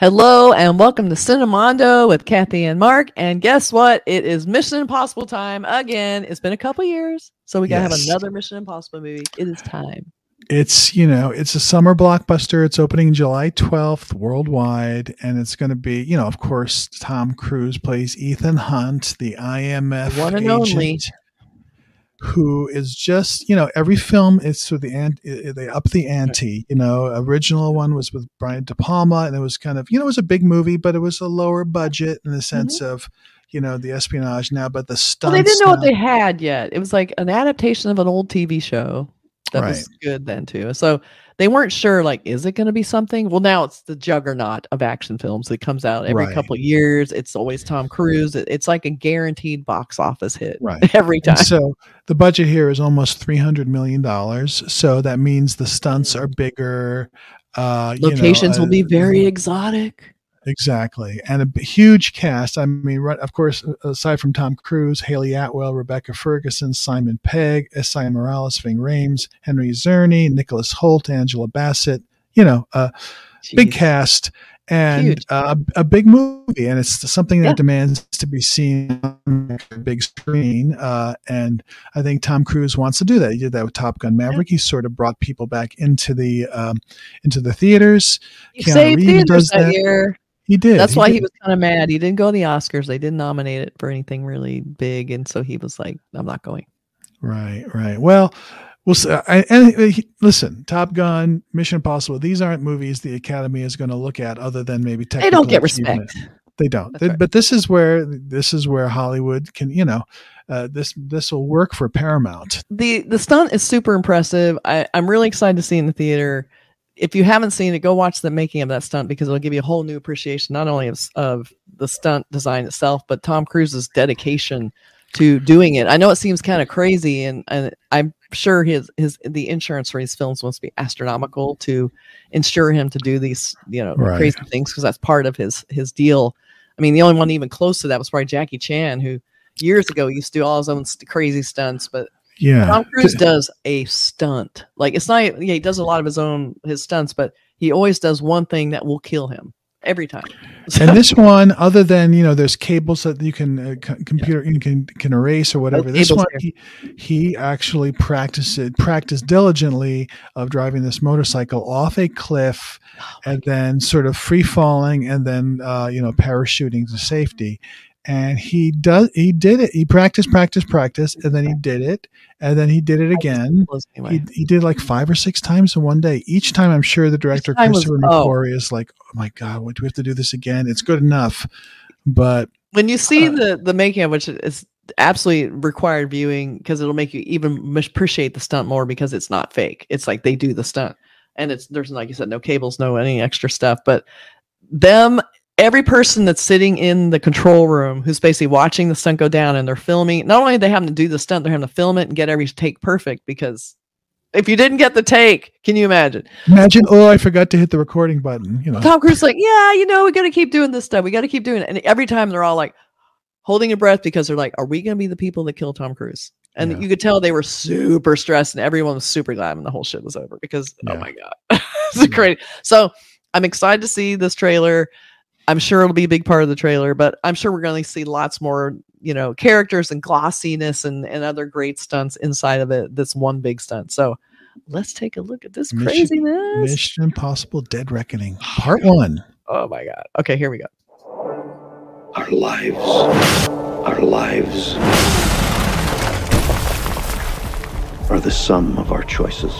Hello and welcome to Cinemondo with Kathy and Mark. And guess what? It is Mission Impossible time again. It's been a couple years, so we gotta Yes. have another Mission Impossible movie. It is time. It's, you know, it's a summer blockbuster. It's opening July 12th worldwide. And it's going to be, you know, of course, Tom Cruise plays Ethan Hunt, the IMF one and agent, only. who is just, you know, every film is so the ant, they up the ante. You know, original one was with Brian De Palma, and it was kind of, you know, it was a big movie, but it was a lower budget in the sense mm-hmm. of, you know, the espionage now. But the Well, stunts, they didn't know what they had yet. It was like an adaptation of an old TV show that was good then too. So they weren't sure, like, is it going to be something? Well, now it's the juggernaut of action films that comes out every Right. couple of years. It's always Tom Cruise. It's like a guaranteed box office hit Right. every time. And so the budget here is almost three hundred million dollars. So that means the stunts are bigger. Uh, you know, Locations will uh, be very exotic. Exactly, and a huge cast. I mean, right, of course, aside from Tom Cruise, Hayley Atwell, Rebecca Ferguson, Simon Pegg, Esai Morales, Ving Rhames, Henry Czerny, Nicholas Hoult, Angela Bassett. You know, a big cast and uh, a big movie, and it's something that Yeah. demands to be seen on a big screen. Uh, and I think Tom Cruise wants to do that. He did that with Top Gun Maverick. He sort of brought people back into the um, into the theaters. He Keanu Reeves theaters does that that. year. He did. That's why did. he was kind of mad. He didn't go to the Oscars. They didn't nominate it for anything really big, and so he was like, "I'm not going." Right, right. Well, we'll see. I, and uh, he- listen, Top Gun, Mission Impossible. These aren't movies the Academy is going to look at, other than maybe They don't get respect. They don't. They- right. But this is where this is where Hollywood can, you know, uh, this this will work for Paramount. the The stunt is super impressive. I, I'm really excited to see in the theater. If you haven't seen it, go watch the making of that stunt because it'll give you a whole new appreciation not only of, of the stunt design itself, but Tom Cruise's dedication to doing it. I know it seems kind of crazy, and, and I'm sure his his the insurance for his films must be astronomical to insure him to do these you know Right. crazy things because that's part of his his deal. I mean, the only one even close to that was probably Jackie Chan, who years ago used to do all his own st- crazy stunts, but Yeah. Tom Cruise does a stunt. Like it's not yeah, he does a lot of his own his stunts, but he always does one thing that will kill him every time. and this one, other than you know, there's cables that you can uh, c- computer you can can erase or whatever. This one, he, he actually practiced it, practiced diligently of driving this motorcycle off a cliff, and then sort of free falling, and then uh, you know parachuting to safety. And he does, he did it. He practiced, practiced, practiced, and then he did it, and then he did it again. He, he did like five or six times in one day. Each time, I'm sure the director time was- Christopher oh. Is like, "Oh my god, what do we have to do this again?" It's good enough, but when you see uh, the the making of which is absolutely required viewing because it'll make you even appreciate the stunt more because it's not fake. It's like they do the stunt, and it's there's like you said, no cables, no any extra stuff, but them. Every person that's sitting in the control room who's basically watching the stunt go down and they're filming, not only are they having to do the stunt, they're having to film it and get every take perfect because if you didn't get the take, can you imagine? imagine, oh, I forgot to hit the recording button. You know, Tom Cruise is like, yeah, you know, we got to keep doing this stuff. We got to keep doing it. And every time they're all like holding a breath because they're like, are we going to be the people that kill Tom Cruise? And Yeah. you could tell they were super stressed and everyone was super glad when the whole shit was over because, oh my God, it's great. So I'm excited to see this trailer. I'm sure it'll be a big part of the trailer, but I'm sure we're going to see lots more, you know, characters and glossiness and, and other great stunts inside of it. This one big stunt. So let's take a look at this Mission- craziness. Mission Impossible: Dead Reckoning, Part One. Oh my God. Okay, here we go. Our lives. Our lives are the sum of our choices.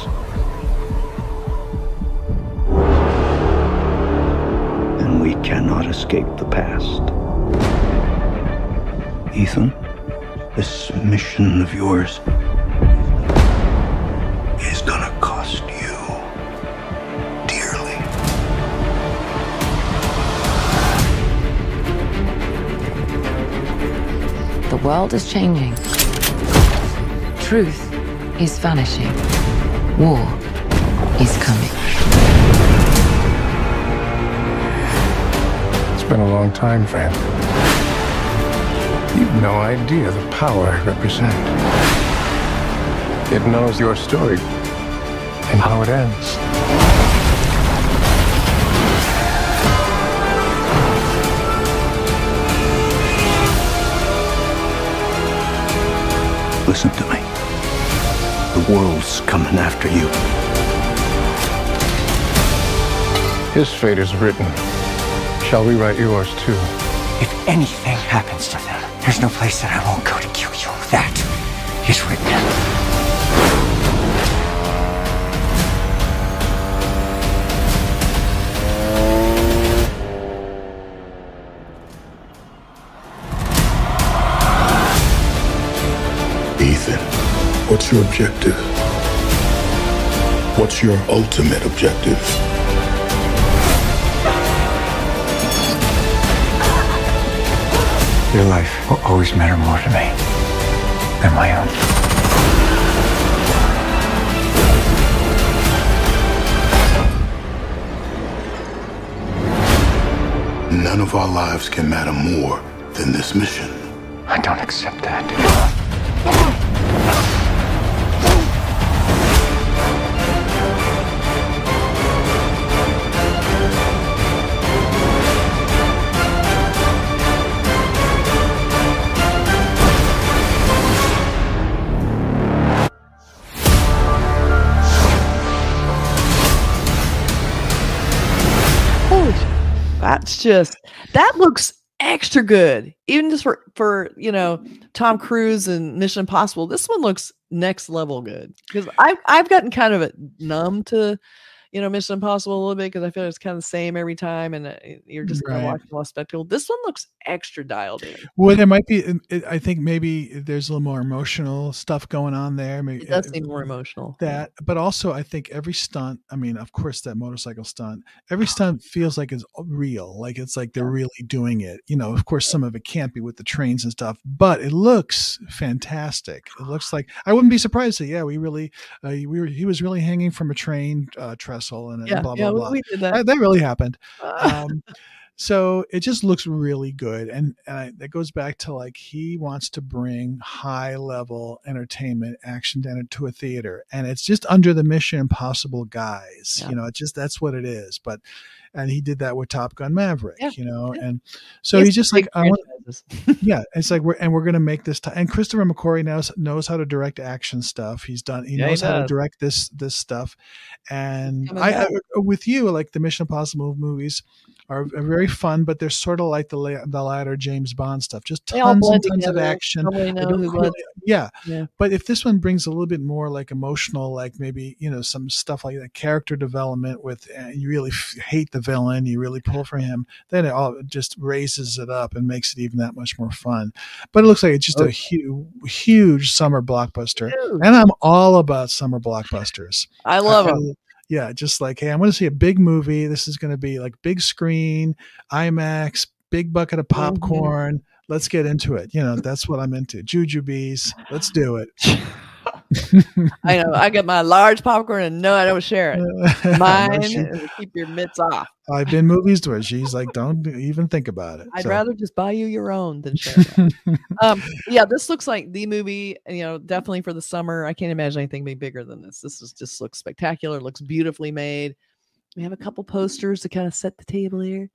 Cannot escape the past. Ethan, this mission of yours is gonna cost you dearly. The world is changing. Truth is vanishing. War is coming. Been a long time, friend. You You've no idea the power I represent. It knows your story and how it ends. Listen to me. The world's coming after you. His fate is written. Shall we write yours too? If anything happens to them, there's no place that I won't go to kill you. That is written. Ethan, what's your objective? What's your ultimate objective? Your life will always matter more to me than my own. None of our lives can matter more than this mission. I don't accept that. That's just that looks extra good. Even just for for you know Tom Cruise and Mission Impossible, this one looks next level good. Because I've I've gotten kind of numb to you know Mission Impossible a little bit because I feel like it's kind of the same every time, and uh, you're just kind of Right. watching a lot of spectacle. This one looks extra dialed in. Well, there might be. it- it- I think maybe there's a little more emotional stuff going on there. Maybe It does uh, seem more emotional. that, but also I think every stunt. I mean, of course, that motorcycle stunt. Every stunt feels like it's real. Like it's like they're really doing it. You know, of course, some of it can't be with the trains and stuff, but it looks fantastic. It looks like I wouldn't be surprised that yeah, we really, uh, we were he was really hanging from a train uh, trestle and yeah, blah blah we- blah. we did that. That, that really happened Ah. um, so it just looks really good and, and I, that goes back to like he wants to bring high level entertainment action to, to a theater and it's just under the mission impossible guise Yeah. you know it's just that's what it is but and he did that with top gun maverick Yeah, you know yeah. and so It's he's just like i want yeah it's like we're and we're gonna make this t- and christopher mcquarrie knows knows how to direct action stuff. He's done he Yeah, he knows how to direct this this stuff. And I, I with you like the mission impossible movies are, are very fun but they're sort of like the la- the latter james bond stuff just tons and tons of action. Nobody I knows don't who really- yeah Yeah. but if this one brings a little bit more like emotional like maybe you know some stuff like that character development with uh, you really f- hate the villain you really pull for him then it all just raises it up and makes it even that much more fun but it looks like it's just a Okay. huge huge summer blockbuster Huge. and i'm all about summer blockbusters I love them. yeah just like hey i'm going to see a big movie this is going to be like big screen imax big bucket of Mm-hmm. popcorn let's get into it you know that's what i'm into jujubes let's do it I know. I got my large popcorn and no, I don't share it. Mine She- keep your mitts off. I've been movies to her. She's like, don't even think about it. I'd So- rather just buy you your own than share. Um, yeah, this looks like the movie. You know, definitely for the summer. I can't imagine anything being bigger than this. This is just looks spectacular. Looks beautifully made. We have a couple posters to kind of set the table here.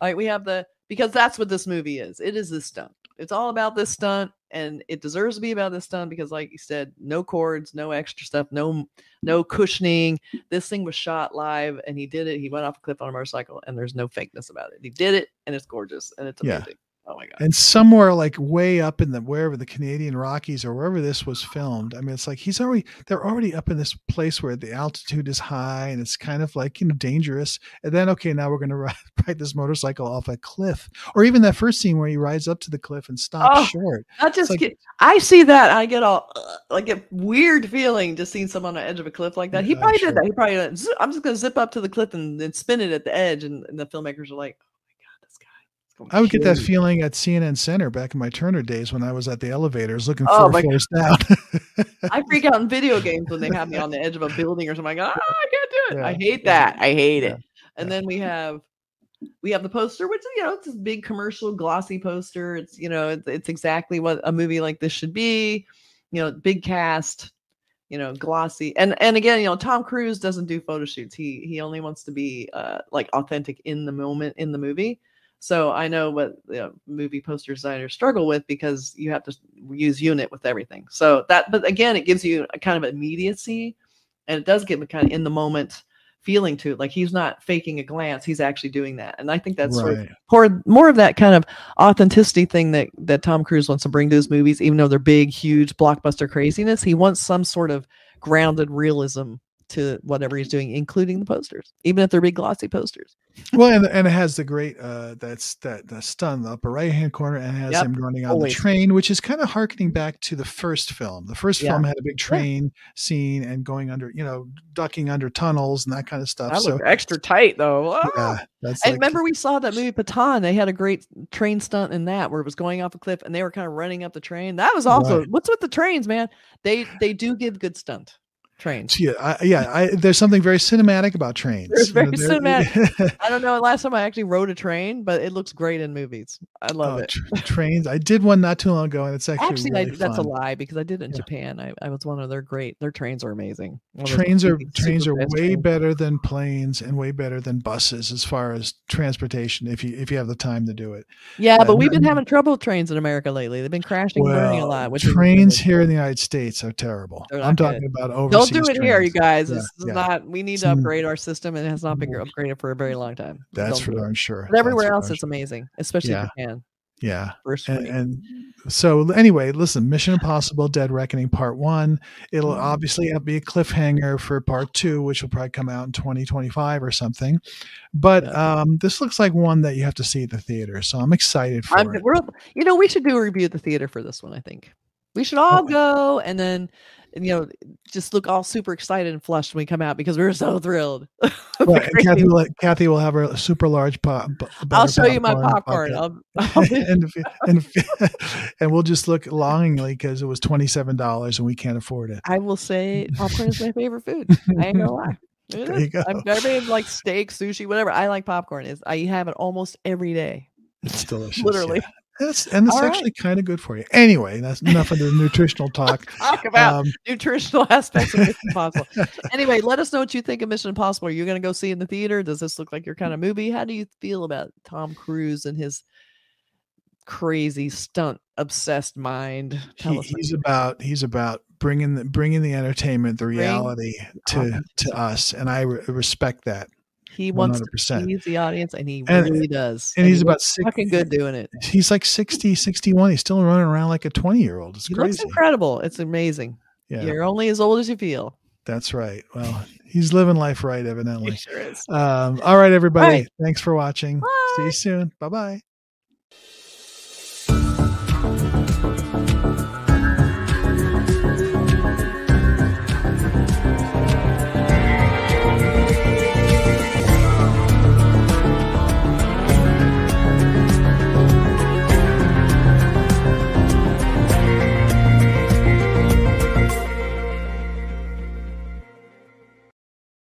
All right, we have the because that's what this movie is. It is this stunt. It's all about this stunt, and it deserves to be about this done because, like you said, no cords, no extra stuff, no no cushioning. This thing was shot live, and he did it. He went off a cliff on a motorcycle, and there's no fakeness about it. He did it, and it's gorgeous, and it's amazing. Oh my god! and somewhere like way up in the wherever the Canadian Rockies or wherever this was filmed. I mean, it's like he's already they're already up in this place where the altitude is high and it's kind of like you know dangerous. And then okay, now we're going to ride, ride this motorcycle off a cliff, or even that first scene where he rides up to the cliff and stops Oh, short. Not just like- get, I see that I get all uh, like a weird feeling just seeing someone on the edge of a cliff like that. He probably sure. did that. He probably went, I'm just gonna zip up to the cliff and then spin it at the edge, and, and the filmmakers are like, "Oh my god, this guy!" is going I would get that feeling at CNN Center back in my Turner days when I was at the elevators looking Oh four my floors down. I freak out in video games when they have me on the edge of a building or something. Like, ah, I can't do it. I hate yeah, that. I hate yeah, it. And then we have we have the poster, which you know it's this big commercial glossy poster. It's you know it's, it's exactly what a movie like this should be. You know, big cast, you know, glossy, and and again, you know, Tom Cruise doesn't do photo shoots. He he only wants to be uh, like authentic in the moment in the movie. So I know what you know, movie poster designers struggle with because you have to use unit with everything. So that, but again, it gives you a kind of immediacy, and it does give a kind of in the moment feeling to it. Like he's not faking a glance; he's actually doing that. And I think that's sort of more, more of that kind of authenticity thing that that Tom Cruise wants to bring to his movies, even though they're big, huge blockbuster craziness. He wants some sort of grounded realism to whatever he's doing, including the posters, even if they're big glossy posters. Well, and, and it has the great uh that's that the stun in the upper right hand corner and has Yep, him running on always. the train, which is kind of harkening back to the first film. The first Yeah. film had a big train scene and going under, you know, ducking under tunnels and that kind of stuff. That so extra tight though. Ah! yeah, that's And like, remember, we saw that movie Pathaan. They had a great train stunt in that where it was going off a cliff and they were kind of running up the train. That was also Right. what's with the trains, man. They they do give good stunt trains. yeah, I, yeah. I, there's something very cinematic about trains. There's very You know, cinematic. I don't know. Last time I actually rode a train, but it looks great in movies. I love Oh, it. tr- trains. I did one not too long ago, and it's actually, Actually, really I, that's a lie because I did it in Yeah. Japan. I, I was one of their great. Their trains are amazing. Trains are trains are way trains. better than planes and way better than buses as far as transportation. If you if you have the time to do it. Yeah, uh, but we've been having trouble with trains in America lately. They've been crashing, burning a lot. Which trains here in the United States are terrible. I'm not talking good. about Don't overseas. do it here, you guys. Yeah, This is yeah. not. We need to upgrade our system, and it has not been upgraded for a very long time. That's Don't for darn sure. But everywhere else, it's amazing, especially Yeah. Japan. Yeah. First And, and so anyway, listen, Mission Impossible Dead Reckoning Part 1, it'll Mhm. obviously be a cliffhanger for Part 2, which will probably come out in 2025 or something. But Yeah. um this looks like one that you have to see at the theater. So I'm excited for I'm, it. you know, we should do a review at the theater for this one. I think we should all go and then, you know, just look all super excited and flushed when we come out because we're so thrilled. Right, and Kathy will, Kathy will have her super large pop. I'll show you my popcorn. I'll, I'll and, and, and we'll just look longingly because it was twenty seven dollars and we can't afford it. I will say popcorn is my favorite food. I ain't gonna lie. There you go. I've never made like steak, sushi, whatever. I like popcorn. Is I have it almost every day. It's delicious. Literally. yeah. That's, and it's All right. actually kind of good for you. Anyway, that's enough of the nutritional talk. Talk about Um, nutritional aspects of Mission Impossible. anyway, let us know what you think of Mission Impossible. Are you going to go see it in the theater? Does this look like your kind of movie? How do you feel about Tom Cruise and his crazy stunt obsessed mind? He, he's about he's about bringing the bringing the entertainment, the reality to to us, and I re- respect that. He wants 100%. to please the audience, and he And- really does. And he's he about looks six, fucking good doing it. He's like 60, 61. He's still running around like a twenty year old. It's He looks crazy. incredible. It's amazing. Yeah, You're only as old as you feel. that's right. Well, he's living life right, evidently. He sure is. Um, all right, everybody. right. Thanks for watching. See you soon. Bye bye.